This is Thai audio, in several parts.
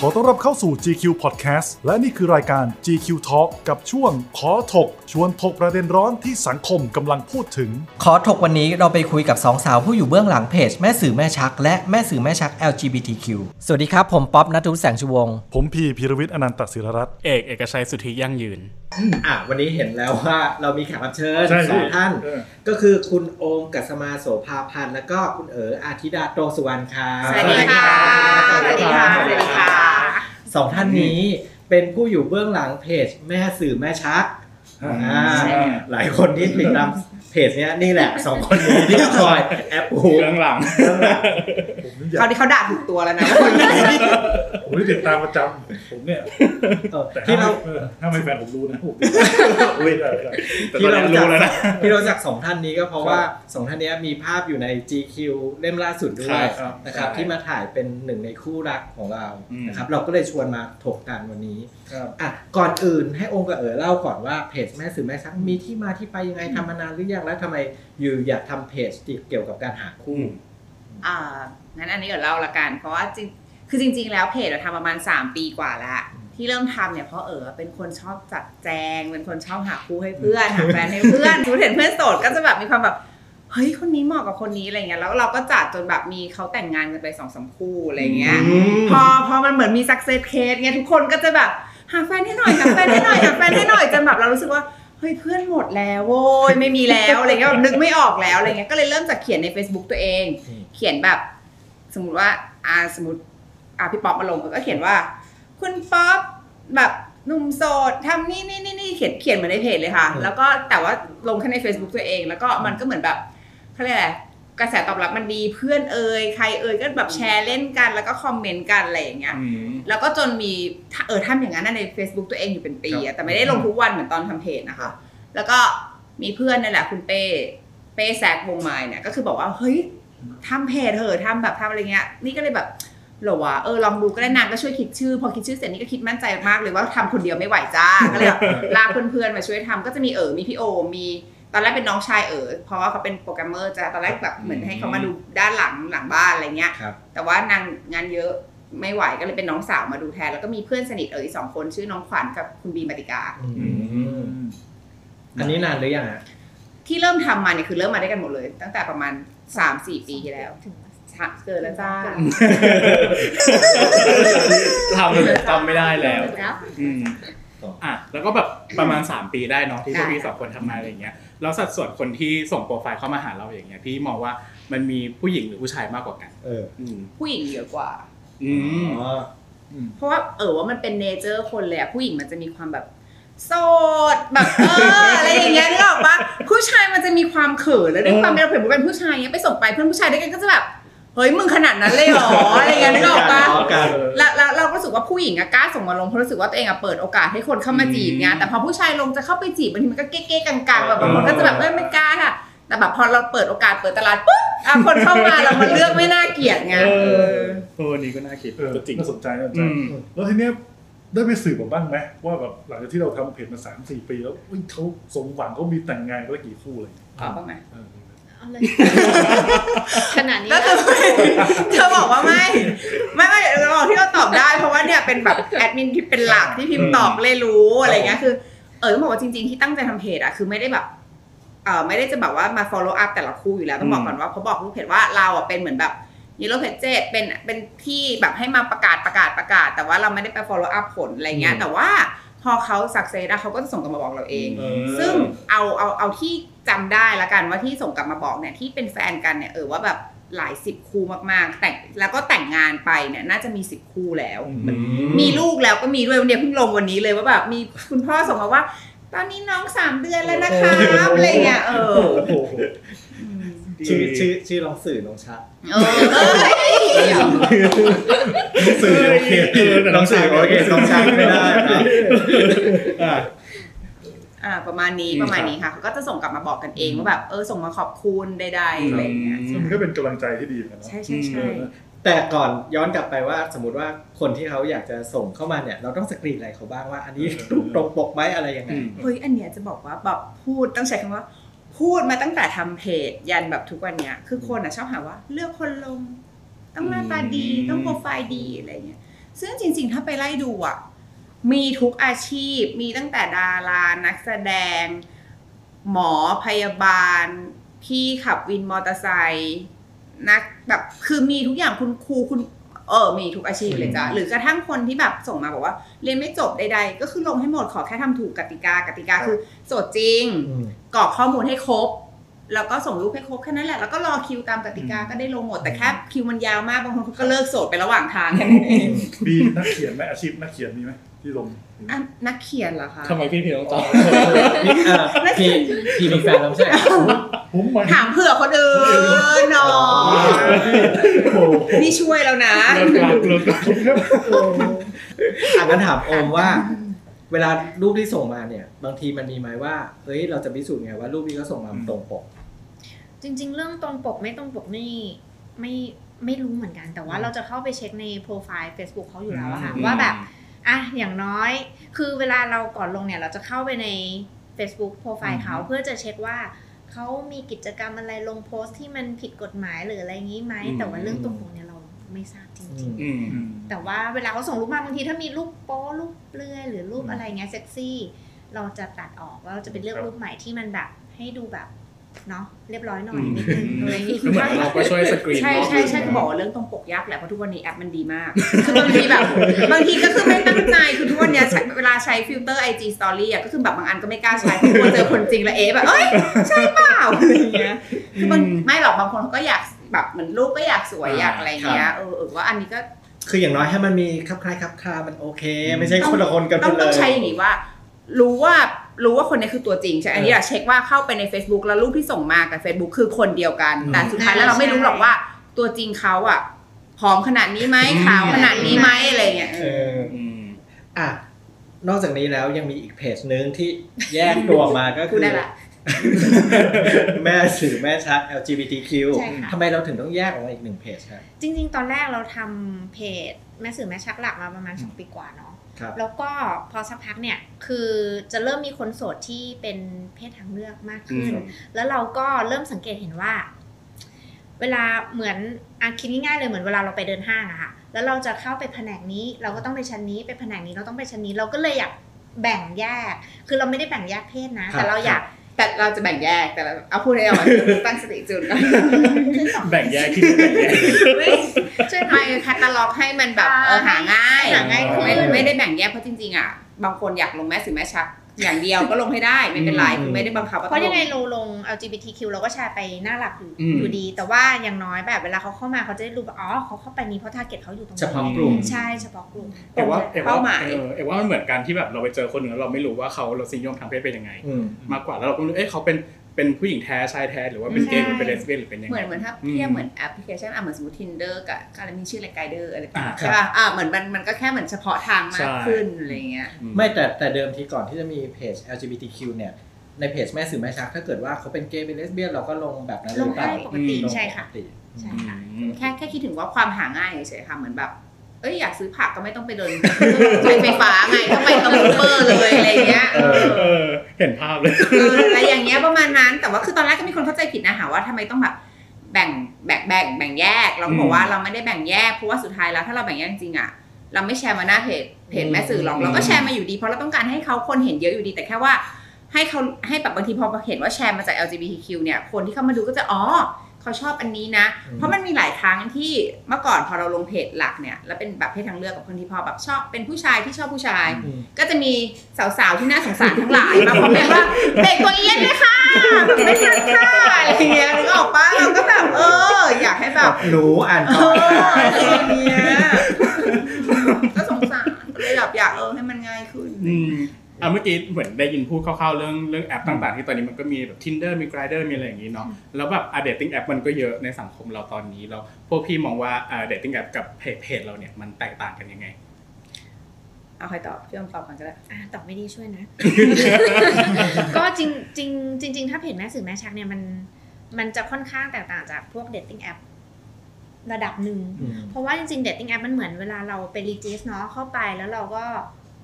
ขอต้อนรับเข้าสู่ GQ Podcast และนี่คือรายการ GQ Talk กับช่วงขอถก ชวนถกประเด็นร้อนที่สังคมกำลังพูดถึง ขอถกวันนี้เราไปคุยกับสองสาวผู้อยู่เบื้องหลังเพจ แม่สื่อแม่ชัก และแม่สื่อแม่ชัก LGBTQ สวัสดีครับ ผมป๊อปนัทวุฒิแสงชูวงศ์ผมพีพีรวิทย์อนันตศิรรัตน์เอกเอกชัยสุทธิยั่งยืน อะวันนี้เห็นแล้วว่าเรามีแขกรับเชิญใช่สองท่าน เออ ก็คือคุณโอมกัสมาโสภาพันธ์แล้วก็คุณเอ๋ออาทิดาโตสุวรรณค่ะสวัสดีค่ะ สวัสดีค่ะ สวัสดีค่ะ สองท่านนี้เป็นผู้อยู่เบื้องหลังเพจแม่สื่อแม่ชักอ่าหลายคนที่ติดตามเพจเนี้ยนี่แหละสองคนนี้ที่คอยแอปหูเรื่องหลังผมนี่อยาครากวนี้เขาด่าถูกตัวแล้วนะ ผมนี่ติดตามประจำผมเนี่ยเออแต่ที่ถ้าเราไม่เออถ้าไม่แฟนผมรู้นะผมอุ้ยได้ได้แต่ตอนนี้รู้แล้วนะที่เราจากสองท่านนี้ก็เพราะว่าสองท่านนี้มีภาพอยู่ใน GQ เล่มล่าสุดด้วยครับนะครับที่มาถ่ายเป็นหนึ่งในคู่รักของเราอืมนะครับเราก็เลยชวนมาถกกันวันนี้ครับอะก่อนอื่นให้องค์กับเอ๋อเล่าก่อนว่าเพจแม่สื่อแม่ชักมีที่มาที่ไปยังไงทำมานานหรือยังแล้วทำไมอยู่อยากทำเพจเกี่ยวกับการหาคู่อ่างั้นอันนี้เดี๋ยวเล่าละกันเพราะว่าจริง คือจริง ๆ แล้วเพจเราทำประมาณ 3 ปีกว่าแล้ว ที่เริ่มทำเนี่ยเพราะเออเป็นคนชอบจัดแจง เป็นคนชอบหาคู่ให้เพื่อนหาแฟนให้เพื่อนสมมติเห็นเพื่อนโสดก็จะแบบมีความแบบเฮ้ยคนนี้เหมาะกับคนนี้อะไรเงี้ยแล้วเราก็จัดจนแบบมีเขาแต่งงานกันไปสองสามคู่อะไรเงี้ยอืมพอพอมันเหมือนมี success case ไงทุกคนก็จะแบบหาแฟนให้หน่อยหาแฟนให้หน่อยหาแฟนให้หน่อยจนแบบเรารู้สึกว่าเฮ้ยเพื่อนหมดแล้วโว้ยไม่มีแล้วอะไรเงี้ยแบบนึกไม่ออกแล้วอะไรเงี้ยก็เลยเริ่มจากเขียนใน Facebook ตัวเองอืมเขียนแบบ สมมุติว่าอ่าสมมติ อ่าพี่ป๊อปมาลงก็เขียนว่า คุณป๊อปแบบหนุ่มโสดทำนี่นี่นี่นี่เขียนเขียนเหมือนในเพจเลยค่ะ แล้วก็แต่ว่าลงแค่ใน Facebook ตัวเอง แล้วก็มันก็เหมือนแบบเขาเรียกอะไรกระแสตอบรับมันดีเพื่อนเอ่ยใครเอ่ยก็แบบแชร์เล่นกันแล้วก็คอมเมนต์กันอะไรอย่างเงี้ยแล้วก็จนมีถ้าเออทำอย่างนั้นนะใน Facebook ตัวเองอยู่เป็นปีอะแต่ไม่ได้ลงทุกวันเหมือนตอนทำเพจนะคะ แล้วก็มีเพื่อนนั่นแหละคุณเป้เป้แซกวงไม้เนี่ยก็คือบอกว่าเฮ้ยทำเพจเถอะทำแบบทำอะไรเงี้ย นี่ก็เลยแบบเหรอวะเออลองดูก็ได้นางก็ช่วยคิดชื่อ พอคิดชื่อเสร็จนี่ก็คิดมั่นใจมากเลยว่าทำคนเดียวไม่ไหวจ้าก็เลยแบบลากเพื่อนๆมาช่วยทำก็จะมีเออมีพี่โอมีตอนแรกเป็นน้องชายเออเพราะว่าเขาเป็นโปรแกรมเมอร์จะตอนแรกแบบเหมือนให้เขามาดูด้านหลังหลังบ้านอะไรเงี้ยครับแต่ว่านางงานเยอะไม่ไหวก็เลยเป็นน้องสาวมาดูแทน แล้วก็มีเพื่อนสนิทเอออีกสองคนชื่อน้องขวัญกับคุณบีมาติกาอันนี้นานหรือยังอะที่เริ่มทำมาเนี่ยคือเริ่มมาได้กันหมดเลย ตั้งแต่ประมาณสามสี่ปีที่แล้ว เกิดแล้วจ้าทำจำไม่ได้แล้วครับอืมอะแล้วก็แบบประมาณ 3 ปีได้เนาะที่พวกพี่สองคนทำมาอะไรอย่างเงี้ยแล้วสัดส่วนคนที่ส่งโปรไฟล์เข้ามาหาเราอย่างเงี้ยพี่มองว่ามันมีผู้หญิงหรือผู้ชายมากกว่ากัน เอออืมผู้หญิงเยอะกว่า อืมอ๋อเพราะว่าเออว่ามันเป็นเนเจอร์คนเลยอะผู้หญิงมันจะมีความแบบโสดแบบเอออะไรอย่างเงี้ยนึกออกปะผู้ชายมันจะมีความเขินแล้วด้วยความเป็นเราเผื่อเป็นผู้ชายเงี้ยไปส่งไปเพื่อนผู้ชายด้วยกันก็จะแบบ เฮ้ยมึงขนาดนั้นเลยเหรออะไรเงี้ยนึกออกปะกันแล้วแล้วเราก็รู้สึกว่าผู้หญิงอะกล้าส่งมาลงเพราะรู้สึกว่าตัวเองอะเปิดโอกาสให้คนเข้ามาจีบไงแต่พอผู้ชายลงจะเข้าไปจีบบางทีมันก็เก๊ๆกังๆแบบบางคนก็จะแบบเอ้ยไม่กล้าค่ะแต่แบบพอเราเปิดโอกาสเปิดตลาดปุ๊บอะคนเข้ามาเรามาเลือกไม่น่าเกลียดไงเอเอออเออนี่ก็น่าคิดเออจริงน่าสนใจน่าสนใจอืมแล้วทีเนี้ยได้ไปสืบมาบ้างไหมว่าแบบหลังจากที่เราทำเพจมาสามสี่ปีแล้วเฮ้ยเขาสมหวังเขามีแต่งงานกันแล้วกี่คู่อะไรอย่างเงี้ยขอบ้างไหม เออเอาเลย ขนาดนี้ก็คือเธอบอกว่าไม่ ไม่ไม่เราบอกที่เราตอบได้ เพราะว่าเนี่ยเป็นแบบแอดมินที่เป็นหลักที่พิมพ์ตอบเลยรู้อะไรเงี้ยคือ เออต้องบอกว่าจริง ๆที่ตั้งใจทำเพจอะคือไม่ได้แบบเออไม่ได้จะแบบว่ามา follow up แต่ละคู่อยู่แล้วต้องบอกก่อนว่าเขาบอกลูกเพจว่าเราอะเป็นเหมือนแบบยูโรเพจเจเป็นเป็นที่แบบให้มาประกาศประกาศประกาศ แต่ว่าเราไม่ได้ไป follow up ผลอะไรเงี้ยแต่ว่า พอเขา success อะเขาก็จะส่งกลับมาบอกเราเองเออซึ่งเอาเอาเอาที่จำได้ละกันว่าที่ส่งกลับมาบอกเนี่ยที่เป็นแฟนกันเนี่ยเออว่าแบบหลายสิบคู่มากๆ แต่งแล้วก็แต่งงานไปเนี่ยน่าจะมีสิบคู่แล้ว มีลูกแล้วก็มีด้วยวันเดียวเพิ่งลงวันนี้เลยว่าแบบมีคุณพ่อส่งมาว่า ตอนนี้น้องสามเดือนแล้วนะครับอะไรเงี้ยเออโอ้โหชื่อชื่อชื่อลองสื่อลองชัดเออเอ้ย สื่อโอเคเออแต่ลน้อองงสื่สื่ออโอเคลองชัดไม่ได้ครับอะอ่าประมาณนี้ประมาณนี้ค่ะเขาก็จะส่งกลับมาบอกกันเองว่าแบบเออส่งมาขอบคุณใดๆอะไรเงี้ยซึ่งมันก็เป็นกำลังใจที่ดีเหมือนกันเนาะใช่ใช่ใช่แต่ก่อนย้อนกลับไปว่าสมมติว่าคนที่เขาอยากจะส่งเข้ามาเนี่ยเราต้องสกรีนอะไรเขาบ้างว่า อันนี้ถูกตรงปกไหมอะไรยังไงอืมเฮ้ยอันเนี้ยจะบอกว่าแบบพูดต้องใช้คำว่า พูดมาตั้งแต่ทำเพจยันแบบทุกวันเนี้ยคือคนอะชอบหาว่า เลือกคนลง ต้องหน้าตาดีอืมต้องโปรไฟล์ดีอะไรเงี้ยซึ่งจริง ๆ ถ้าไปไล่ดูอะมีทุกอาชีพมีตั้งแต่ดารานักแสดง หมอพยาบาล พี่ขับวินมอเตอร์ไซค์นักแบบคือมีทุกอย่างคุณครูคุณเออ มีทุกอาชีพเลยจ้ะหรือกระทั่งคนที่แบบส่งมาบอกว่า เรียนไม่จบใดๆ ก็คือลงให้หมดขอแค่ทำถูกกติกากติกาคือโจทย์จริงอืมกรอกข้อมูลให้ครบ แล้วก็ส่งรูปให้ครบแค่นั้นแหละแล้วก็รอคิวตามกติกาก็ได้ลงหมดแต่แค่คิวมันยาวมากบางคนเขาก็เลิกโสดไประหว่างทางแค่นั้นเองมีนักเขียนไหมอาชีพนักเขียนมีไหมที่ลงอะนักเขียนเหรอคะทำไมพี่พี่ต้องตอบพี่เอ่อพี่พี่มีแฟนแล้วไม่ใช่เหรอผมหมายถามเผื่อคนอื่นเนาะโอ้โหนี่ช่วยแล้วนะเลิกรักเลิกรักอะงั้นถามโอมว่าเวลารูปที่ส่งมาเนี่ย บางทีมันมีไหมว่าเฮ้ยเราจะพิสูจน์ไงว่ารูปที่เขาส่งมามันตรงปก จริง ๆ เรื่องตรงปกไม่ตรงปกนี่ไม่ไม่รู้เหมือนกัน แต่ว่าเราจะเข้าไปเช็คในโปรไฟล์ Facebook เขาอยู่แล้วอะค่ะว่าแบบอะอย่างน้อย คือเวลาเราก่อนลงเนี่ย เราจะเข้าไปใน Facebook โปรไฟล์เขาเพื่อจะเช็คว่าเขามีกิจกรรมอะไรลงโพสต์ที่มันผิดกฎหมายหรืออะไรงี้ไหม แต่ว่าเรื่องตรงปกเนี่ยเราไม่ทราบจริงๆอืมแต่ว่าเวลาเขาส่งรูปมาบางทีถ้ามีรูปโป๊รูปเปลือยหรือรูปอะไรเงี้ยเซ็กซี่ เราจะตัดออกแล้วเราจะไปเลือกรูปใหม่ที่มันแบบให้ดูแบบ เนาะเรียบร้อยหน่อยนิดนึงอะไรอย่างงี้ ก็เหมือนเราก็ช่วยสกรีนใช่เนาะใช่ใช่คือบอกว่าเรื่องตรงปกยากแหละเพราะทุกวันนี้แอปมันดีมาก คือบางทีแบบบางทีก็คือไม่ตั้งใจคือทุกวันเนี้ยใช้เวลาใช้ filter IG Story อะก็คือแบบบางอันก็ไม่กล้าใช้เพราะกลัวเจอคนจริงแล้วเอ๊ะแบบเอ้ยใช่เปล่าอะไรอย่างเงี้ยคือบางไม่หรอกบางคนเขาก็อยากแบบเหมือนรูปก็อยากสวยอยากอะไรอย่างเงี้ยเออเออว่าอันนี้ก็ คืออย่างน้อยให้มันมีคลับคล้ายคลับคลามันโอเค ไม่ใช่คนละคนกันไปต้องเลต้องยใช้อย่างนี้ว่า รู้ว่า รู้ว่าคนนี้คือตัวจริงใช่ อันนี้อะเช็คว่าเข้าไปใน Facebook แล้วรูปที่ส่งมากับ Facebook คือคนเดียวกันอืมแต่สุดท้ายแล้วเราไม่รู้หรอกว่าตัวจริงเขาอะผอมขนาดนี้ไหมขาวขนาดนี้ไหมอะไรเงี้ย เอออืมอะนอกจากนี้แล้วยังมีอีกเพจหนึ่งที่แยกตัวออกมาก็พูคืดอ ได้ละ แม่สื่อแม่ชัก LGBTQ ใช่ค่ะ ทำไมเราถึงต้องแยกออกมาอีกหนึ่งเพจครับ จริง ๆ ตอนแรกเราทำเพจแม่สื่อแม่ชักหลักมาประมาณ 2 ปีกว่าเนาะครับ แล้วก็พอสักพักเนี่ยคือจะเริ่มมีคนโสดที่เป็นเพศทางเลือกมากขึ้นอืมแล้วเราก็เริ่มสังเกตเห็นว่า เวลาเหมือนอะคิดง่ายๆเลยเหมือนเวลาเราไปเดินห้างอะค่ะแล้วเราจะเข้าไปแผนกนี้ เราก็ต้องไปชั้นนี้ไปแผนกนี้เราต้องไปชั้นนี้ เราก็เลยอยากแบ่งแยก คือเราไม่ได้แบ่งแยกเพศนะครับแต่เราอยาก แต่เราจะแบ่งแยกแต่เราเอาพูดให้เอาตั้งสติจุดก่อนคือสองแบ่งแยกที่ไม่แบ่งแยกช่วยไม่แคตตาล็อกให้มันแบบเออหาง่ายหาง่ายขึ้นไม่ไม่ได้แบ่งแยกเพราะจริงๆอะบางคนอยากลงแม่สื่อแม่ชัก อย่างเดียวก็ลงให้ได้ไม่เป็นไรอืมคือไม่ได้บังคับว่าเพราะยังไงต้องลเราลง LGBTQ เราก็แชร์ไปหน้าหลักอยู่อืมอยู่ดี แต่ว่าอย่างน้อยแบบเวลาเขาเข้ามาเขาจะได้รู้ว่าอ๋อเขาเข้าไปนี้เพราะ target เขาอยู่ตรงนี้เฉพาะกลุ่มใช่เฉพาะกลุ่มแต่ว่าเอกว่าเป้าหมายเออเอกว่ามันเหมือนกันที่แบบเราไปเจอคนหนึ่งแล้วเราไม่รู้ว่าเขาเราสินิยมทางเพศเป็นยังไงอืมมากกว่าแล้วเราก็ไม่รู้เอ๊ะเขาเป็น เป็นผู้หญิงแท้ชายแท้หรือว่าเป็นเกย์หรือเป็นเลสเบี้ยนหรือเป็นยังไงเหมือนเหมือนถ้าอืมเทียบเหมือนแอปพลิเคชันอะเหมือนสมมติ tinder กับอะไรมีชื่ออะไร Grindr อะไรอ่าใช่ป่ะอ่าเหมือนมันมันก็แค่เหมือนเฉพาะทางมาใช่กขึ้นอะไรเงี้ยอืมไม่แต่แต่เดิมทีก่อนที่จะมีเพจ LGBTQ เนี่ยในเพจแม่สื่อแม่ชักถ้าเกิดว่าเขาเป็นเกย์เป็นเลสเบี้ยนเราก็ลงแบบนั้นหรือเปล่าลงได้ปกติลงใช่ค่ะปกติใช่ค่ะอืมแค่แค่คิดถึงว่าความหาง่ายเฉยๆค่ะเหมือนแบบเอ้ยอยากซื้อผักก็ไม่ต้องไปเดินใช้ไฟฟ้าไงต้องไปตรงซูเปอร์เลยอะไรเงี้ยเออเออเห็นภาพเลยเอออะไรอย่างเงี้ยประมาณนั้น แต่ว่าคือตอนแรกก็มีคนเข้าใจผิดนะหาว่าทำไมต้องแบบแบ่งแบ่งแบ่งแบ่งแยก เราก็บอกว่าเราไม่ได้แบ่งแยกเพราะว่าสุดท้ายแล้วถ้าเราแบ่งแยกจริงๆอะเราไม่แชร์มาหน้าเพจเพจแม่สื่อหรอกอืมเราก็แชร์มาอยู่ดีเพราะเราต้องการให้เขาคนเห็นเยอะอยู่ดีแต่แค่ว่าให้เขาให้แบบบางทีพอเห็นว่าแชร์มาจาก LGBTQ เนี่ยคนที่เข้ามาดูก็จะอ๋อ เขาชอบอันนี้นะอืมเพราะมันมีหลายครั้งที่เมื่อก่อนพอเราลงเพจหลักเนี่ยแล้วเป็นแบบเพศทางเลือกกับคนที่พอแบบชอบเป็นผู้ชายที่ชอบผู้ชายอืมก็จะมีสาวๆที่น่าสงสารทั้งหลายมาคอมเมนต์ว่าเบรกตัวเอียนเลยค่ะแบบไม่ทันค่ะอะไรเงี้ยนึกออกปะเราก็แบบเออ อยากให้แบบหนูอ่านเอก่อนออะไรอย่างเงี้ยก็สงสารก็เลยแบบอยากเออให้มันง่ายขึ้น อืมอะเมื่อกี้เหมือนได้ยินพูดคร่าวๆเรื่องเรื่องแอปต่างๆที่ตอนนี้มันก็มีแบบ tinder มี grinder มีอะไรอย่างนี้เนาะแล้วแบบอะ dating app มันก็เยอะในสังคมเราตอนนี้แล้วพวกพี่มองว่าอ่า dating app กับเพจเพจเราเนี่ยมันแตกต่างกันยังไงเอาใครตอบพี่อมตอบกันก็ได้อะตอบไม่ดีช่วยนะ ก็จริงจริงจริงๆถ้าเพจแม่สื่อแม่ชักเนี่ยมันมันจะค่อนข้างแตกต่างจากพวก dating app ระดับหนึ่งอืมเพราะว่าจริงๆ dating app มันเหมือนเวลาเราไป regis เนาะเข้าไปแล้วเราก็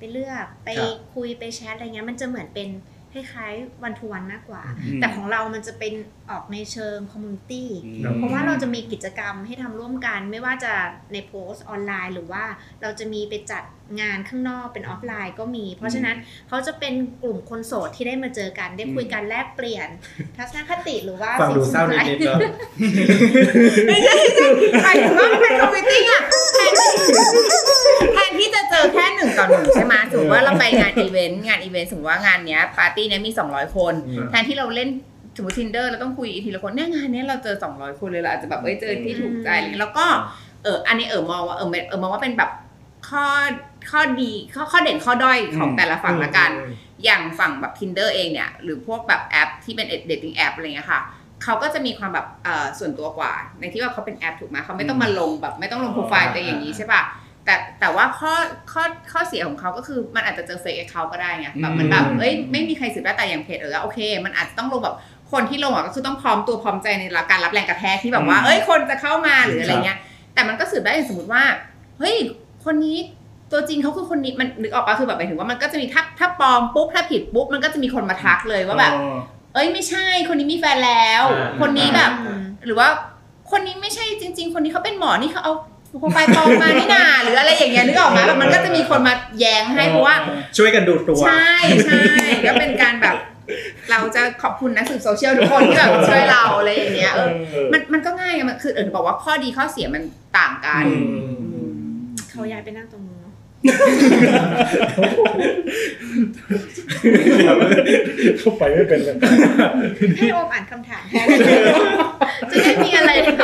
ไปเลือกไปครับคุยไปแชทอะไรเงี้ยมันจะเหมือนเป็นคล้ายๆ one to one มากกว่าอืมแต่ของเรามันจะเป็นออกในเชิง community อืมเพราะว่าเราจะมีกิจกรรมให้ทำร่วมกัน ไม่ว่าจะในโพสต์ออนไลน์ หรือว่าเราจะมีไปจัดงานข้างนอกเป็นออฟไลน์ก็มี เพราะฉะนั้นเขาจะเป็นกลุ่มคนโสดที่ได้มาเจอกัน ได้คุยกันแลกเปลี่ยน ทัศนคติหรือว่าฟังดูสิ่เศร้าสิ่งนิดๆเนาะไม่ใช่หมายถึงว่ามันเป็น communityอะ ต่อหนึ่งใช่ไหมสมมติว่าเราไปงานอีเวนต์งานอีเวนต์สมมติว่างานเนี้ยปาร์ตี้เนี้ยมี 200 คน อืม แทนที่เราเล่นสมมติ tinder เราต้องคุยทีละคนเนี่ยงานเนี้ยเราเจอ 200 คนเลยเราอาจจะแบบเอ้ยเจอที่ถูกใจอะไรเงี้ยแล้วก็เอออันนี้เออมองว่าเออเออมองว่าเป็นแบบข้อข้อดีข้อข้อเด่นข้อด้อยของแต่ละฝั่งละกัน อย่างฝั่งแบบ tinder เองเนี่ย หรือพวกแบบแอปที่เป็น dating app อะไรเงี้ยค่ะ เขาก็จะมีความแบบเอ่อส่วนตัวกว่า ในที่ว่าเขาเป็นแอปถูกไหมเขาไม่ต้องมาลงแบบไม่ต้องลงโปรไฟล์ตัวอย่างนี้ใช่ป่ะ แต่แต่ว่าข้อข้อข้อเสียของเขาก็คือมันอาจจะเจอเฟกเขาก็ได้ไงแบบมันแบบเอ้ยไม่มีใครสืบได้แต่อย่างเพจเออโอเค มันอาจจะต้องลงแบบคนที่ลงอะก็คือต้องพร้อมตัวพร้อมใจในการรับแรงกระแทกที่แบบว่า เอ้ยคนจะเข้ามาหรืออะไรเงี้ย แต่มันก็สืบได้อย่างสมมติว่าเฮ้ยคนนี้ตัวจริงเขาคือคนนี้มันนึกออกปะคือแบบหมายถึงว่ามันก็จะมีถ้าถ้าปลอมปุ๊บถ้าผิดปุ๊บมันก็จะมีคนมาทักเลยว่าแบบเอ้ยไม่ใช่คนนี้มีแฟนแล้วอ่าคนนี้แบบอืมหรือว่าคนนี้ไม่ใช่จริง ๆ คนนี้เขาเป็นหมอนี่เขาเอา โปรไฟล์ปลอมมานี่นาหรืออะไรอย่างเงี้ยนึกออกไหมแบบมันก็จะมีคนมาแย้งให้เพราะว่า ช่วยกันดูตัว ใช่ใช่ก็เป็นการแบบ เราจะขอบคุณนักสืบโซเชียลทุกคนที่แบบช่วยเราอะไรอย่างเงี้ยเออมันมันก็ง่ายอะมันคือเออบอกว่าข้อดีข้อเสียมันต่างกันอืมเขาย้ายไปนั่งตรงนู้น เนาะเข้าไปไม่เป็นเลยให้โอมอ่านคำถามแทนจะได้มีอะไรทำ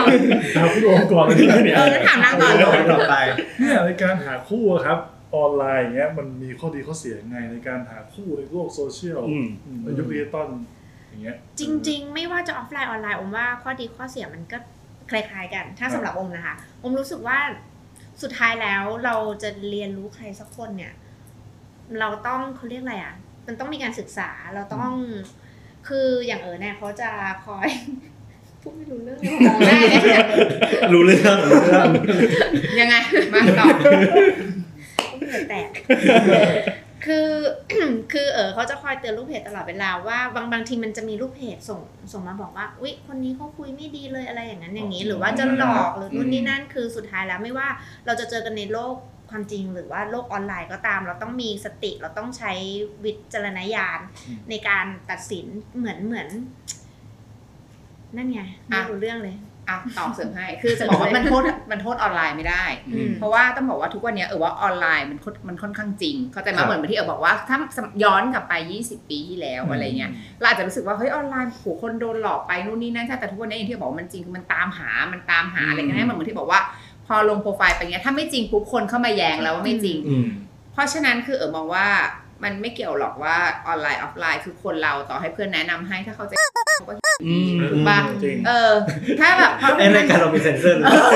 ถามคุณโอมก่อนเลยดีไหมเนี่ยเออแล้วถามนางก่อนต่อไปต่อไปเนี่ยในการหาคู่อะครับออนไลน์อย่างเงี้ยมันมีข้อดีข้อเสียยังไงในการหาคู่ในโลกโซเชียลอืมอืมในยุคดิจิตอลอย่างเงี้ยจริง ๆ ไม่ว่าจะออฟไลน์ออนไลน์อมว่าข้อดีข้อเสียมันก็คล้ายๆกัน ถ้าสำหรับอมนะคะอมรู้สึกว่า สุดท้ายแล้วเราจะเรียนรู้ใครสักคนเนี่ย เราต้องเขาเรียกอะไรอะ มันต้องมีการศึกษาเราต้อง คืออย่างเออเนี่ยเขาจะคอยพูดไม่รู้เรื่องเลยมองหน้าเนี่ยรู้เรื่องรู้เรื่องยังไงมาต่อเหงื่อแตก คือคือเออเขาจะคอยเตือนลูกเพจตลอดเวลาว่าบางบางทีมันจะมีลูกเพจส่งส่งมาบอกว่าอุ๊ยคนนี้เขาคุยไม่ดีเลยอะไรอย่างนั้นอย่างนี้ หรือว่าจะหลอกหรือนู่นนี่นั่นคือสุดท้ายแล้วไม่ว่าเราจะเจอกันในโลกความจริงหรือว่าโลกออนไลน์ก็ตาม เราต้องมีสติเราต้องใช้วิจารณญาณอืมในการตัดสินเหมือนเหมือน นั่นไงไม่อะรู้เรื่องเลย อะตอบเสริมให้ คือจะบอกว่ามันโทษมันโทษออนไลน์ไม่ได้อืมเพราะว่าต้องบอกว่าทุกวันเนี้ยเออว่าออนไลน์มันค่อนมันค่อนข้างจริง เข้าใจไหมครับเหมือนที่เออบอกว่าถ้าย้อนกลับไป 20 ปีที่แล้วอืมอะไรเงี้ยเราอาจจะรู้สึกว่าเฮ้ยออนไลน์โหคนโดนหลอกไปนู่นนี่นั่นใช่แต่ทุกวันนี้อย่างที่บอกว่ามันจริงคือมันตามหามันตามหาอะไรกันให้มันเหมือนที่บอกว่า พอลงโปรไฟล์ไปเงี้ยถ้าไม่จริงปุ๊บคนเข้ามาแย้งแล้วว่าไม่จริงอืมเพราะฉะนั้นคือเออมองว่า มันไม่เกี่ยวหรอกว่าออนไลน์ออฟไลน์คือคนเราต่อให้เพื่อนแนะนำให้ถ้าเขาจะเขาก็อืมถูกปะจริงเออ ถ้าแบบเพราะไอ้รายการเรามีเซ็นเซอร์หรือเปล่า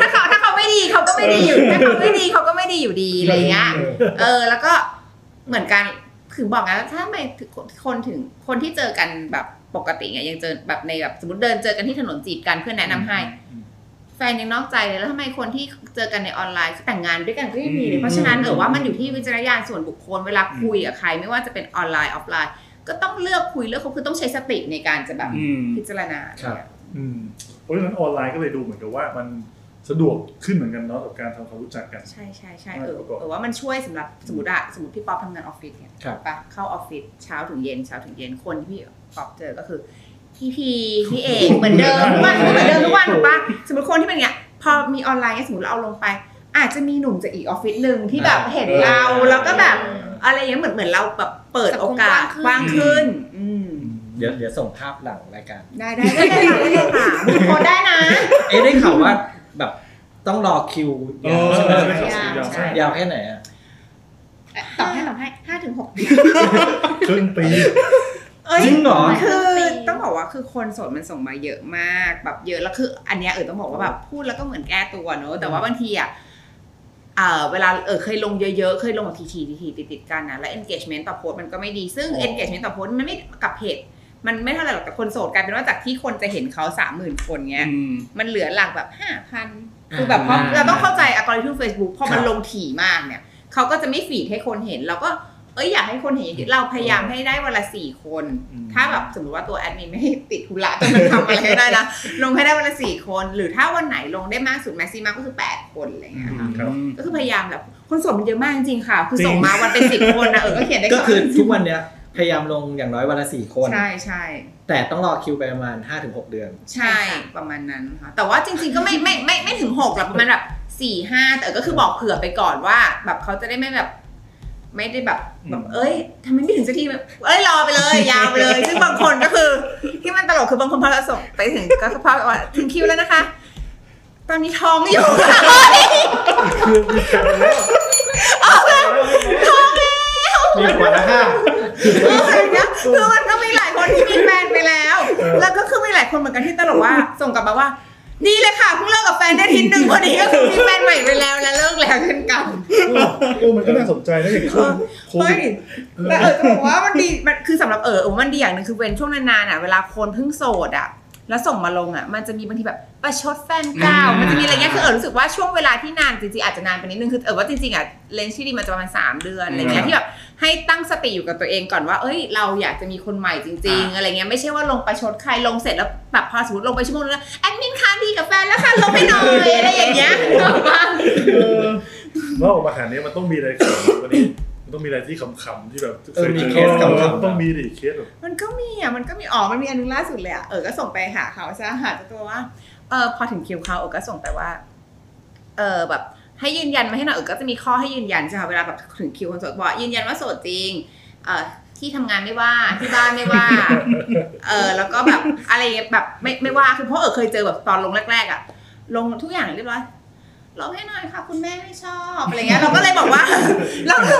ถ้าเขาถ้าเขาไม่ดีเขาก็ไม่ดีอยู่ถ้าเขาไม่ดีเขาก็ไม่ดีอยู่ดีอะไรเงี้ยเออ แล้วก็เหมือนกันคือบอกนะถ้าไม่ถึงคนถึงคนที่เจอกันแบบปกติไงยังเจอแบบในแบบสมมติเดินเจอกันที่ถนนจีบกันเพื่อนแนะนำให้อืม แฟนยังนอกใจเลยแล้วทำไมคนที่เจอกันในออนไลน์แต่งงานด้วยกันก็ยังมีเลอืยมเพราะฉะนั้นเออว่ามันอยู่ที่วิจารณญาณส่วนบุคคลเวลาคุยกับใคร ไม่ว่าจะเป็นออนไลน์ออฟไลน์ ก็ต้องเลือกคุยเลือกคบคือต้องใช้สติในการจะแบบอืมพิจารณาครับอืมเพราะฉะนั้นออนไลน์ก็เลยดูเหมือนกับว่ามันสะดวกขึ้นเหมือนกันเนาะกับการทำความรู้จักกัน ใช่ใช่ใช่ใช่เออประกอบเออว่ามันช่วยสำหรับสมมติอะสมมติพี่ป๊อปทำงานออฟฟิศเนี่ยครับถูกปะเข้าออฟฟิศเช้าถึงเย็นเช้าถึงเย็นคนที่พี่ป๊อปเจอก็คือ พี่พี่พี่เอกเหมือนเดิมทุกวันเหมือนเดิมทุกวันถูกปะสมมติคนที่เป็นอย่างเงี้ยพอมีออนไลน์เนี่ยสมมติเราเอาลงไป อาจจะมีหนุ่มจากอีกออฟฟิศหนึ่งที่แบบเห็นเราแล้วก็แบบอะไรอย่างเงี้ยเหมือนเหมือนเราแบบเปิดโอกาสกว้างขึ้น อืมเดี๋ยวเดี๋ยวส่งภาพหลังรายการ ได้ได้ได้ได้ได้ได้ค่ะโพสต์ได้นะ เอ๊ะได้ข่าวว่าแบบต้องรอคิวเออใช่ไหมได้ยาวยาวใช่ยาวแค่ไหนอะตอบให้ตอบให้ห้าถึงหกปีครึ่งปีเอ้ย จริงเหรอ คือปีต้องบอกว่าคือคนโสดมันส่งมาเยอะมากแบบเยอะแล้วคือ อันเนี้ยเออต้องบอกว่าแบบพูดแล้วก็เหมือนแก้ตัวเนอะแต่ว่าบางทีอะเอ่อเวลาเออเคยลงเยอะๆ เคยลงแบบทีๆทีๆติดๆกันนะแล้ว engagement ต่อโพสต์มันก็ไม่ดีซึ่งอ๋อ engagement ต่อโพสต์มันไม่กับเพจมันไม่เท่าไหร่หรอกแต่คนโสดกลายเป็นว่าจากที่คนจะเห็นเขาสามหมื่นคนเงี้ยอืมมันเหลือหลักแบบห้าพันคือแบบเพราะอ่าเราต้องเข้าใจอัลกอริทึม Facebook พอมันครับลงถี่มากเนี่ยเขาก็จะไม่ฟีดให้คนเห็นเราก็ เอเอ้ยอยากให้คนเห็นอย่างนี้เราพยายามให้ได้วันละสี่คน ถ้าแบบสมมติว่าตัวแอดมินไม่ให้ติดธุระจนมันทำอะไรไม่ได้นะลงให้ได้วันละสี่คน หรือถ้าวันไหนลงได้มากสุดแม็กซิมัมก็คือแปดคนอะไรอย่างเงี้ยค่ะครับก็คือพยายามแบบคนส่งมันเยอะมากจริงๆค่ะ คือส่งมาวันเป็นสิบคนนะเออก็เขียนได้ก็คือทุกวันเนี้ยพยายามลงอย่างน้อยวันละสี่คน ใช่ใช่แต่ต้องรอคิวไปประมาณ 5-6 เดือน ใช่ประมาณนั้นค่ะแต่ว่าจริง ๆก็ไม่ไม่ไม่ไม่ถึงหกหรอกประมาณแบบสี่ห้าแต่ก็คือบอกเผื่อไปก่อนว่า แบบเขาจะได้ไม่แบบ ไม่ได้แบบแบบเอ้ยทำไมไม่ถึงสักทีแบบเอ้ยรอไปเลย ยาวไปเลย ซึ่งบางคนก็คือ ที่มันตลกคือบางคนพอเราส่งไปถึงก็คือพอว่าถึงคิวแล้วนะคะ ตอนนี้ท้องอยู่คือมีแผนแล้วมีหัวนะค่ะอะไรเงี้ยคือมันก็มีหลายคนที่มีแฟนไปแล้ว แล้วก็คือมีหลายคนเหมือนกันที่ตลกว่า ส่งกลับมาว่า ดีเลยค่ะเพิ่งเลิกกับแฟนได้อาทิตย์หนึ่งพอดีก็คือมีแฟนใหม่ไปแล้วและเลิกแล้วเช่นกัน เออมันก็น่าสนใจนะอย่างช่วงโคเฮ้วิยดแต่เออจะบอกว่ามันดีมันคือสำหรับเออเออมันดีอย่างหนึ่งคือเว้นช่วงนานๆอะเวลาคนเพิ่งโสดอะ แล้วส่งมาลงอะ มันจะมีบางทีแบบประชดแฟนเก่าอ่ามัมันจะมีอะไรเงี้ยคือเออรู้สึกว่าช่วงเวลาที่นานจริงๆอาจจะนานไปนิดนึงคือเออว่าจริงๆอะเลนส์ที่ดีมันจะประมาณสามเดือนอะไรเงี้ยที่แบบให้ตั้งสติอยู่กับตัวเองก่อนว่า เอ้ย เราอยากจะมีคนใหม่จริง ๆ อะไรเงี้ยไม่ใช่ว่าลงประชดใครลงเสร็จแล้วแบบพอสมมติลงไปชั่วโมงนึงแล้วแอดมินคะคืนดีกับแฟนแล้วค่ะลบให้หน่อยอะไรอย่างเงี้ยเออแล้วออกมาขนาดนี้มันต้องมีอะไรขำวันนี้ มันต้องมีอะไรที่ขำๆที่แบบเออมีเคสขำๆ ต้องมีดิเคสแบบมันก็มีอะ มันก็มีอ๋อมันมีอันนึงล่าสุดเลยอะ เออ ก็ส่งไปหาเขาใช่ไหมหาเจ้าตัวว่า เออ พอถึงคิวเขาเออ ก็ส่งไปว่า เออ แบบ ให้ยืนยันมาให้หน่อยเออ ก็จะมีข้อให้ยืนยันใช่ไหมเวลาแบบถึงคิวคนโสดบอกยืนยันว่าโสดจริง เออที่ทำงานไม่ว่า ที่บ้านไม่ว่า เออ แล้วก็แบบอะไรอย่างเงี้ยแบบไม่ไม่ว่า คือเพราะเออเคยเจอแบบตอนลงแรกๆอะ ลงทุกอย่างเรียบร้อย ลงให้หน่อยค่ะ คุณแม่ไม่ชอบอะไรเงี้ยเราก็เลยบอกว่าแล้วก็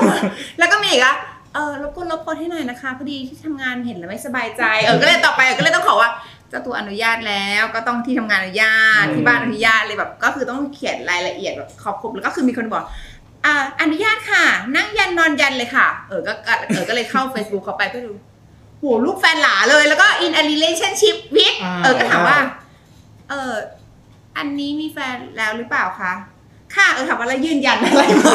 แล้วก็มีอีกอะเออรบกวนลบโพสต์ให้หน่อยนะคะ พอดีที่ทำงานเห็นแล้วไม่สบายใจ เออก็เลยต่อไปเออก็เลยต้องขอว่าเจ้าตัวอนุญาตแล้วก็ต้องที่ทำงานอนุญาตที่บ้านอนุญาตเลยแบบ ก็คือต้องเขียนรายละเอียดแบบครอบคลุมแล้วก็คือมีคนบอกอ่าอนุญาตค่ะ นั่งยันนอนยันเลยค่ะ เออก็ก็เออก็เลยเข้า Facebook เขาไปก็ดูโหลูกแฟนหลาเลยแล้วก็ in a relationship with อ่าเออก็ถามว่า เอออันนี้มีแฟนแล้วหรือเปล่าคะ ค่ะเออถามว่าแล้วยืนยันอะไรมา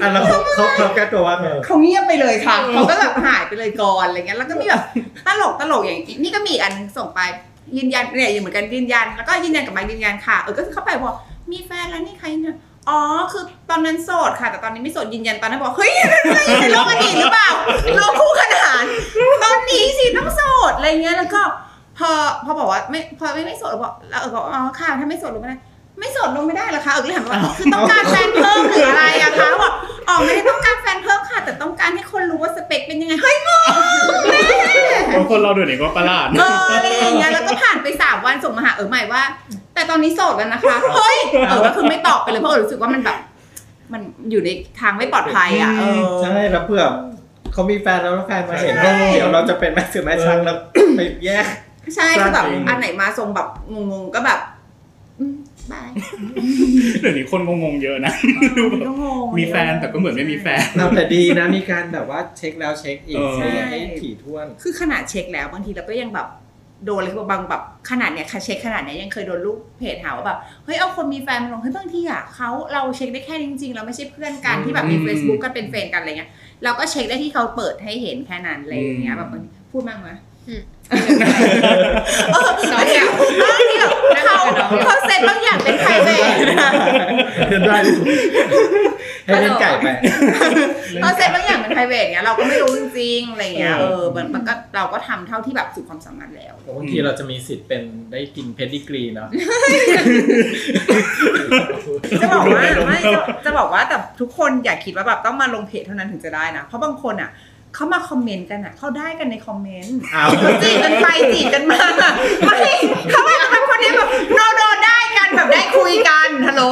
อะแล้วเขาเขาเขาแก้ตัวว่าไงเขาเงียบไปเลยค่ะเขาก็แบบหายไปเลยก่อนอะไรเงี้ยแล้วก็มีแบบตลกตลกอย่างนี้นี่ก็มีอีกอันหนึงส่งไปยืนยันเนี่ยเหมือนกันยืนยันแล้วก็ยืนยันกลับมายืนยันค่ะเออก็เข้าไปบอกมีแฟนแล้วนี่ใครเนี่ยอ๋อ คือตอนนั้นโสดค่ะ แต่ตอนนี้ไม่โสดยืนยันตอนนั้นบอก เฮ้ยในโลกอดีตหรือเปล่าโลกคู่ขนาน ตอนนี้สิต้องโสดอะไรเงี้ยแล้วก็ พอพอบอกว่าไม่พอไม่ไม่โสดบอกแล้วเออบอกอ๋อค่ะถ้าไม่โสดลงไม่ได้ ไม่โสดลงไม่ได้เหรอคะเออก็เลยถามว่าคือต้องการแฟนเพิ่มหรืออะไรอะคะบอกอ๋อไม่ได้ต้องการแฟนเพิ่มค่ะ แต่ต้องการให้คนรู้ว่าสเปคเป็นยังไงเฮ้ยงงบางคนเราดูนี่ก็ประหลาดเอออะไรอย่างเงี้ยแล้วก็ผ่านไปสามวันส่งมาหาเออใหม่ว่า แต่ตอนนี้โสดแล้วนะคะเฮ้ยเออก็คือไม่ตอบไปเลยเพราะเออรู้สึกว่ามันแบบ มันอยู่ในทางไม่ปลอดภัยอะเออ ใช่แล้วเพื่อเขามีแฟนแล้วแล้วแฟนมาเห็นก็เดี๋ยวเราจะเป็นแม่สื่อแม่ชักแล้วไปแยก ใช่คือแบบจริงอันไหนมาทรงแบบงงๆก็แบบอืมบายเดี๋ยวนี้คนงงๆเยอะนะดูแบบก็งงมีแฟนแต่ก็เหมือนไม่มีแฟนเอาแต่ดีนะมีการแบบว่าเช็คแล้วเช็คอีกเออใช่ให้ถี่ถ้วน คือขนาดเช็คแล้วบางทีเราก็ยังแบบโดนเลยคือบางแบบขนาดเนี้ยค่ะเช็คขนาดเนี้ยยังเคยโดนลูกเพจหาว่าแบบเฮ้ยเอาคนมีแฟนมาลงเฮ้ยบางทีอะเขาเราเช็คได้แค่นี้จริงๆ เราไม่ใช่เพื่อนกันที่แบบมีอืม Facebook กันเป็น friend กันอะไรเงี้ยเราก็เช็คได้ที่เขาเปิดให้เห็นแค่นั้นอะไรอย่างเงี้ยแบบบางทีพูดมากไหมอืม เออน้องเนี่ยบางทีแบบเขาเขาเซ็ตบางอย่างเป็นไพรเวทเรียนได้ที่สุดให้เล่นไก่ไปเขาเซ็ตบางอย่างเป็นไพรเวทเงี้ยเราก็ไม่รู้จริงๆอะไรเงี้ยเอเอออมันมันก็เราก็ทำเท่าที่แบบสุดความสามารถแล้วบางทีเราจะมีสิทธิ์เป็นได้กินเพดดิกรีเนาะจะบอกว่าไม่จะจะบอกว่าแต่ทุกคนอย่าคิดว่าแบบต้องมาลงเพจเท่านั้นถึงจะได้นะเพราะบางคนอะ เขามาคอมเมนต์กันอะเขาได้กันในคอมเมนต์อ้าวเขาจีบกันไปจีบกันมาไม่เขาไม่ทำคนนี้แบบโนโนได้กันแบบได้คุยกันฮัลโหล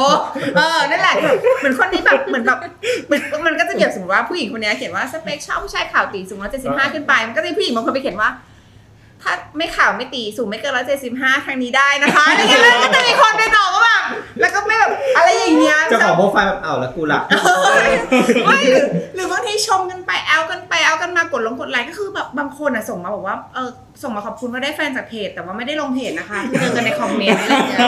เออนั่นแหละแบบเหมือนคนนี้แบบเหมือนแบบเหมือนมันก็จะเกี่ยวสมมติว่าผู้หญิงคนนี้เขียนว่าสเปคชอบผู้ชายข่าวตีสูงร้อยเจ็ดสิบห้าขึ้นไปมันก็จะมีผู้หญิงบางคนไปเขียนว่า ถ้าไม่ข่าวไม่ตีสูงไม่เกินร้อยเจ็ดสิบห้าทางนี้ได้นะคะอะไรเงี้ยแล้วก็จะมีคนไปตอบว่าแบบแล้วก็ไม่แบบอะไรอย่างเงี้ยเจ้าของโปรไฟล์แบบอ้าวแล้วกูหลักไม่หรือหรือบางทีชมกันไปแอลกันไปแอลกันมากดลงกดไลค์ก็คือแบบบางคนอะส่งมาบอกว่าเออส่งมาขอบคุณว่าได้แฟนจากเพจแต่ว่าไม่ได้ลงเพจนะคะคือเจอกันในคอมเมนต์อะไรอย่างเงี้ย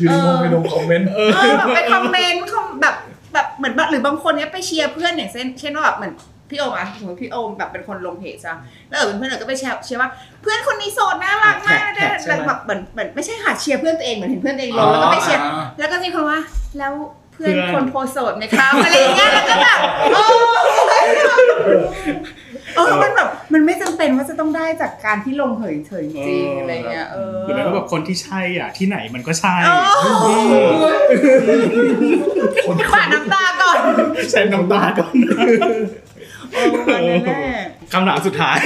ยืนงงไปลงคอมเมนต์เออแบบไปคอมเมนต์คอมแบบแบบเหมือนแบบหรือบางคนเนี้ยไปเชียร์เพื่อนอย่างเช่นเช่นว่าแบบเหมือน พี่โอมอะสมมติพี่โอมแบบเป็นคนลงเพจซะแล้วเออเป็นเพื่อนเออก็ไปเชียร์เชียร์ว่า เพื่อนคนนี้โสดน่ารักมากแท็กใช่ไหมแล้วแบบเหมือนเหมือนไม่ใช่ค่ะเชียร์เพื่อนตัวเองเหมือนเห็นเพื่อนตัวเองลงแล้วก็ไปเชียร์อ๋อ แล้วก็มีคนว่าแล้วเพื่อนเพื่อน คนโพสต์โสดไหมคะอะไรอย่างเงี้ยแล้วก็แบบโอ้เออมันแบบมันไม่จำเป็นว่าจะต้องได้จากการที่ลงเผยเฉยๆจริงๆอะไรเงี้ยเออ หรือแม้ว่าแบบคนที่ใช่อะ ที่ไหนมันก็ใช่ โอ้ขวาดน้ำตาก่อน ใช้น้ำตาก่อน เออวันนั้นแหละคำถามสุดท้าย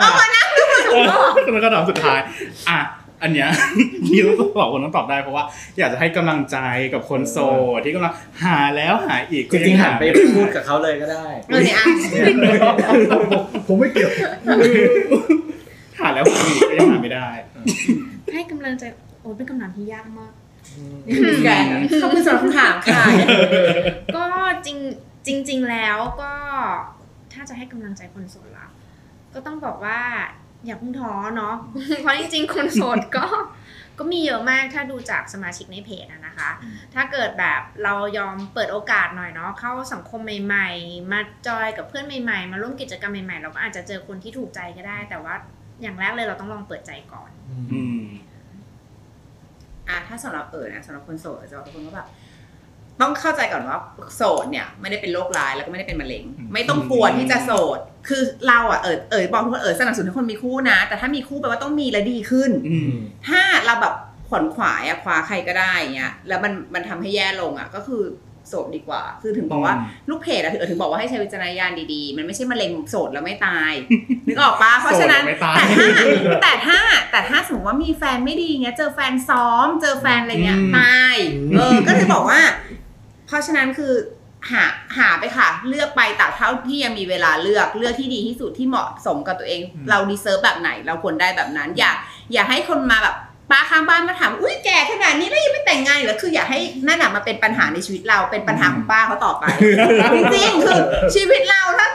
เอามานะแล้วก็ถามสุดท้าย อะ อันเนี้ยที่ต้องตอบคนต้องตอบได้เพราะว่า อยากจะให้กำลังใจกับคนโสดที่กำลังหาแล้วหาอีกจริงๆหันไปพูดกับเขาเลยก็ได้เออเนี่ยอะผมไม่เกี่ยวหาแล้วหาอีกก็ยังหาไม่ได้ ให้กำลังใจโอ้ยเป็นคำถามที่ยากมากแกขอบคุณสำหรับคำถามค่ะ ก็จริง จริง ๆ แล้วก็ถ้าจะให้กำลังใจคนโสดละก็ต้องบอกว่าอย่าเพิ่งท้อเนาะ เพราะจริง ๆ คนโสดก็ก็มีเยอะมากถ้าดูจากสมาชิกในเพจอะนะคะ ถ้าเกิดแบบเรายอมเปิดโอกาสหน่อยเนาะเข้าสังคมใหม่ ๆ มาจอยกับเพื่อนใหม่ๆ มาร่วมกิจกรรมใหม่ๆ เราก็อาจจะเจอคนที่ถูกใจก็ได้ แต่ว่าอย่างแรกเลยเราต้องลองเปิดใจก่อน อืมอะถ้าสำหรับเออนะสำหรับคนโสดจะบอกทุกคนว่าแบบ ต้องเข้าใจก่อนว่าโสดเนี่ยไม่ได้เป็นโรคร้ายแล้วก็ไม่ได้เป็นมะเร็ง ไม่ต้องกลัวที่จะโสด คือเราอะเออเออบอกทุกคนเออสนับสนุนให้คนมีคู่นะ แต่ถ้ามีคู่แปลว่าต้องมีและดีขึ้นอืมถ้าเราแบบขวนขวายอะคว้าใครก็ได้เงี้ยแล้วมันมันทำให้แย่ลงอะก็คือโสดดีกว่า คือถึงบอกว่าอืมลูกเพจอะถึงถึงบอกว่าให้ใช้วิจารณญาณดีๆ มันไม่ใช่มะเร็งโสดแล้วไม่ตาย นึกออกปะเพราะฉะนั้นโสดแล้วไม่ตายแต่ถ้าแต่ถ้าแต่ถ้าสมมติว่ามีแฟนไม่ดีเงี้ยเจอแฟนซ้อม เจอแฟนอะไรเงี้ยอืมตาย เออ ก็เลยบอกว่า เพราะฉะนั้นคือหาหาไปค่ะ เลือกไปแต่เท่าที่ยังมีเวลาเลือกเลือกที่ดีที่สุดที่เหมาะสมกับตัวเอง เราดีเซิร์ฟแบบไหน เราควรได้แบบนั้น อย่าอย่าให้คนมาแบบป้าข้างบ้านมาถามอุ้ยแก่ขนาดนี้แล้วยังไม่แต่งงานอีกเหรอคืออย่าให้นั่นน่ะมาเป็นปัญหาในชีวิตเราเป็นปัญหาของป้าเขาต่อไปจริงๆคือชีวิตเราถ้า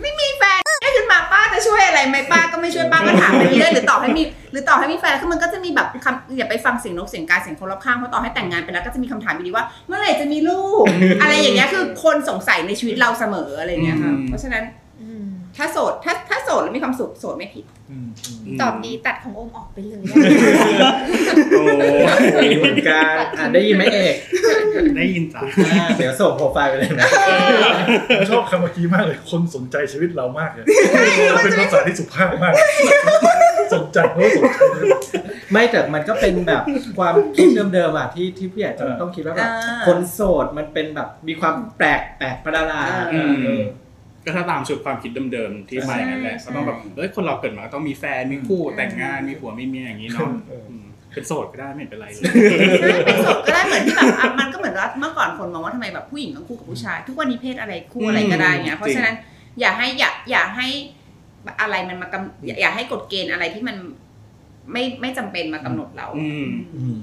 ไม่มีแฟนได้ขึ้นมาป้าจะ ช่วยอะไรไหมป้าก็ไม่ช่วยป้าก็ถามไปเรื่อยหรือต่อให้มีหรือต่อให้มีแฟนคือมันก็จะมีแบบคำอย่าไปฟังเสียงนกเสียงกาเสียงคนรอบข้างเพราะต่อให้แต่งงานไปแล้วก็จะมีคำถามอยู่ดีว่า เมื่อไหร่จะมีลูก อะไรอย่างเงี้ยคือคนสงสัยในชีวิตเราเสมออะไรอย่างเงี้ยค่ะอืมเพราะฉะนั้นอืม ถ้าโสดถ้าถ้าโสดแล้วมีความสุขโสดไม่ผิด ตอบดีตัดของโอมออกไปเลย โอ้มีเหมือนกันอะได้ยินไหมเอกได้ยินจ้ะอ่าเดี๋ยวส่งโปรไฟล์ไปเลยนะ ผมชอบคำเมื่อกี้มากเลย คนสนใจชีวิตเรามากเลยเป็นภาษาที่สุภาพมาก สนใจแล้วสนใจเลย ไม่แต่มันก็เป็นแบบความคิดเดิมๆอะที่ที่ผู้ใหญ่จะต้องคิดว่าแบบอ่า คนโสดมันเป็นแบบมีความแปลกแปลกประหลาดอืม เออ ก็ถ้าตามชุดความคิดเดิมๆที่มาอย่างนั้นแหละใช่ก็ต้องแบบเอ้ยคนเราเกิดมาก็ต้องมีแฟนมีคู่แต่งงานมีผัวมีเมียอย่างนี้เนาะเอออืมเป็นโสดก็ได้ไม่เห็นเป็นไรเลยใช่เป็นโสดก็ได้เหมือนที่แบบอะมันก็เหมือนว่าเมื่อก่อนคนมองว่าทำไมแบบผู้หญิงต้องคู่กับผู้ชาย ทุกวันนี้เพศอะไรคู่อะไรก็ได้เงี้ยเพราะฉะนั้นอย่าให้อย่าอย่าให้อะไรมันมากำอย่าอย่าให้กฎเกณฑ์อะไรที่มันไม่ไม่จำเป็นมากำหนดเรา อืมอืม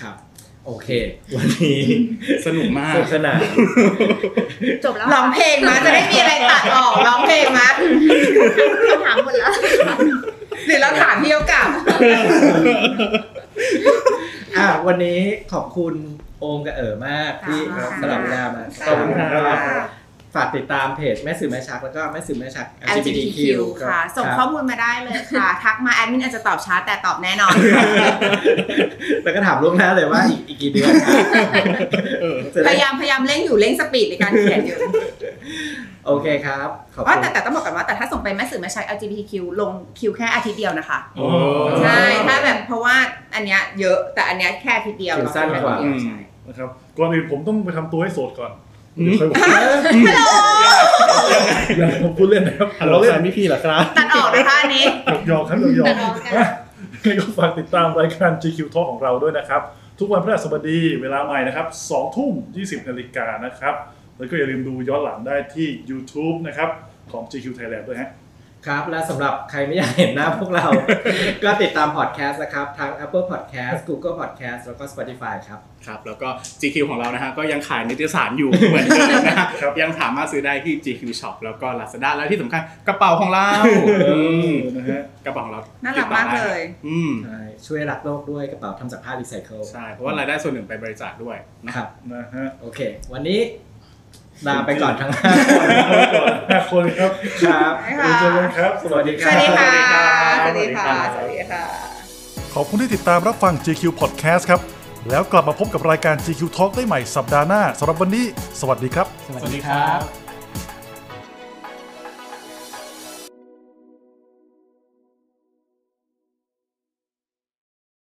ครับ โอเค วันนี้สนุกมากสนุกสนานจบแล้วร้องเพลงมาจะได้มีอะไรตัดออกร้องเพลงมาคำถามหมดแล้วหรือเราถามพี่เขากลับอะวันนี้ขอบคุณโอมกับเอ๋อมากที่ค่ะสลับเวลามาขอบคุณครับ ฝากติดตามเพจแม่สื่อแม่ชัก แล้วก็แม่สื่อแม่ชัก LGBTQ ค่ะ ส่งข้อมูลมาได้เลยค่ะ ทักมาแอดมินอาจจะตอบช้าแต่ตอบแน่นอน แล้วก็ถามล่วงหน้าเลยว่าอีกอีกกี่เดือนเออจะพได้ยายามพยายามเร่งอยู่เร่งสปีดในการเขียนอยู่ โอเคครับขอบอ๋อคุณแต่แต่ต้องบอกกันว่าแต่ถ้าส่งไปแม่สื่อแม่ใช้ LGBTQ ลงคิวแค่อาทิตย์เดียวนะคะโอ้ใช่ถ้าแบบเพราะว่าอันเนี้ยเยอะแต่อันเนี้ยแค่อาทิตย์เดียวคิวสั้นกว่าเรแค่อทิตย์เดียใช่นะครับก่อนอื่นผมต้องไปทำตัวให้โสดก่อนอืม เดี๋ยวค่อยบอกอย่าผมพูดเล่นนะครับฮัลโหลเราเล่แฟนนพี่พี่เหรอครับตัดออกนะคะอันนี้หยอกๆครับหยอกตัดออกกันๆอะยังไงก็ฝากติดตามรายการ GQ Talk ของเราด้วยนะครับ ทุกวันพฤหัสบดีเวลาใหม่นะครับ2ทุ่ม 20นาฬิกานะครับ แล้วก็อย่าลืมดูย้อนหลังได้ที่ YouTube นะครับของ GQ Thailand ด้วยฮะ ครับ และสำหรับใครไม่อยากเห็นหน้าพวกเรา ก็ติดตามพอดแคสต์นะครับทาง Apple Podcast Google Podcast แล้วก็ Spotify ครับ ครับ แล้วก็ GQ ของเรานะฮะก็ยังขายนิตยสารอยู่ เหมือนเดิมนะฮะยังสามารถซื้อได้ที่ GQ Shop แล้วก็ Lazada แล้วที่สำคัญกระเป๋าของเราอืมนะฮะกระเป๋าของเราน่ารักมากเลย อืมใช่ช่วยรักโลกด้วยกระเป๋าทำจากผ้ารีไซเคิลใช่เพราะว่ารายได้ส่วนหนึ่งไปบริจาคด้วยนะครับนะฮะโอเค วันนี้ ลาไปก่อนทั้งห้าคนห้าคนครับครับค่ะเจอกันครับ สวัสดีคสรับวัสดีค่ะสสวัวัสสดีดีครัค่ะบสวัสดีค่ะขอบคุณที่ติดตามรับฟัง GQ Podcast ครับ แล้วกลับมาพบกับรายการ GQ Talk ได้ใหม่สัปดาห์หน้าสำหรับวันนี้ สวัสดีครับ สวัสดีครับ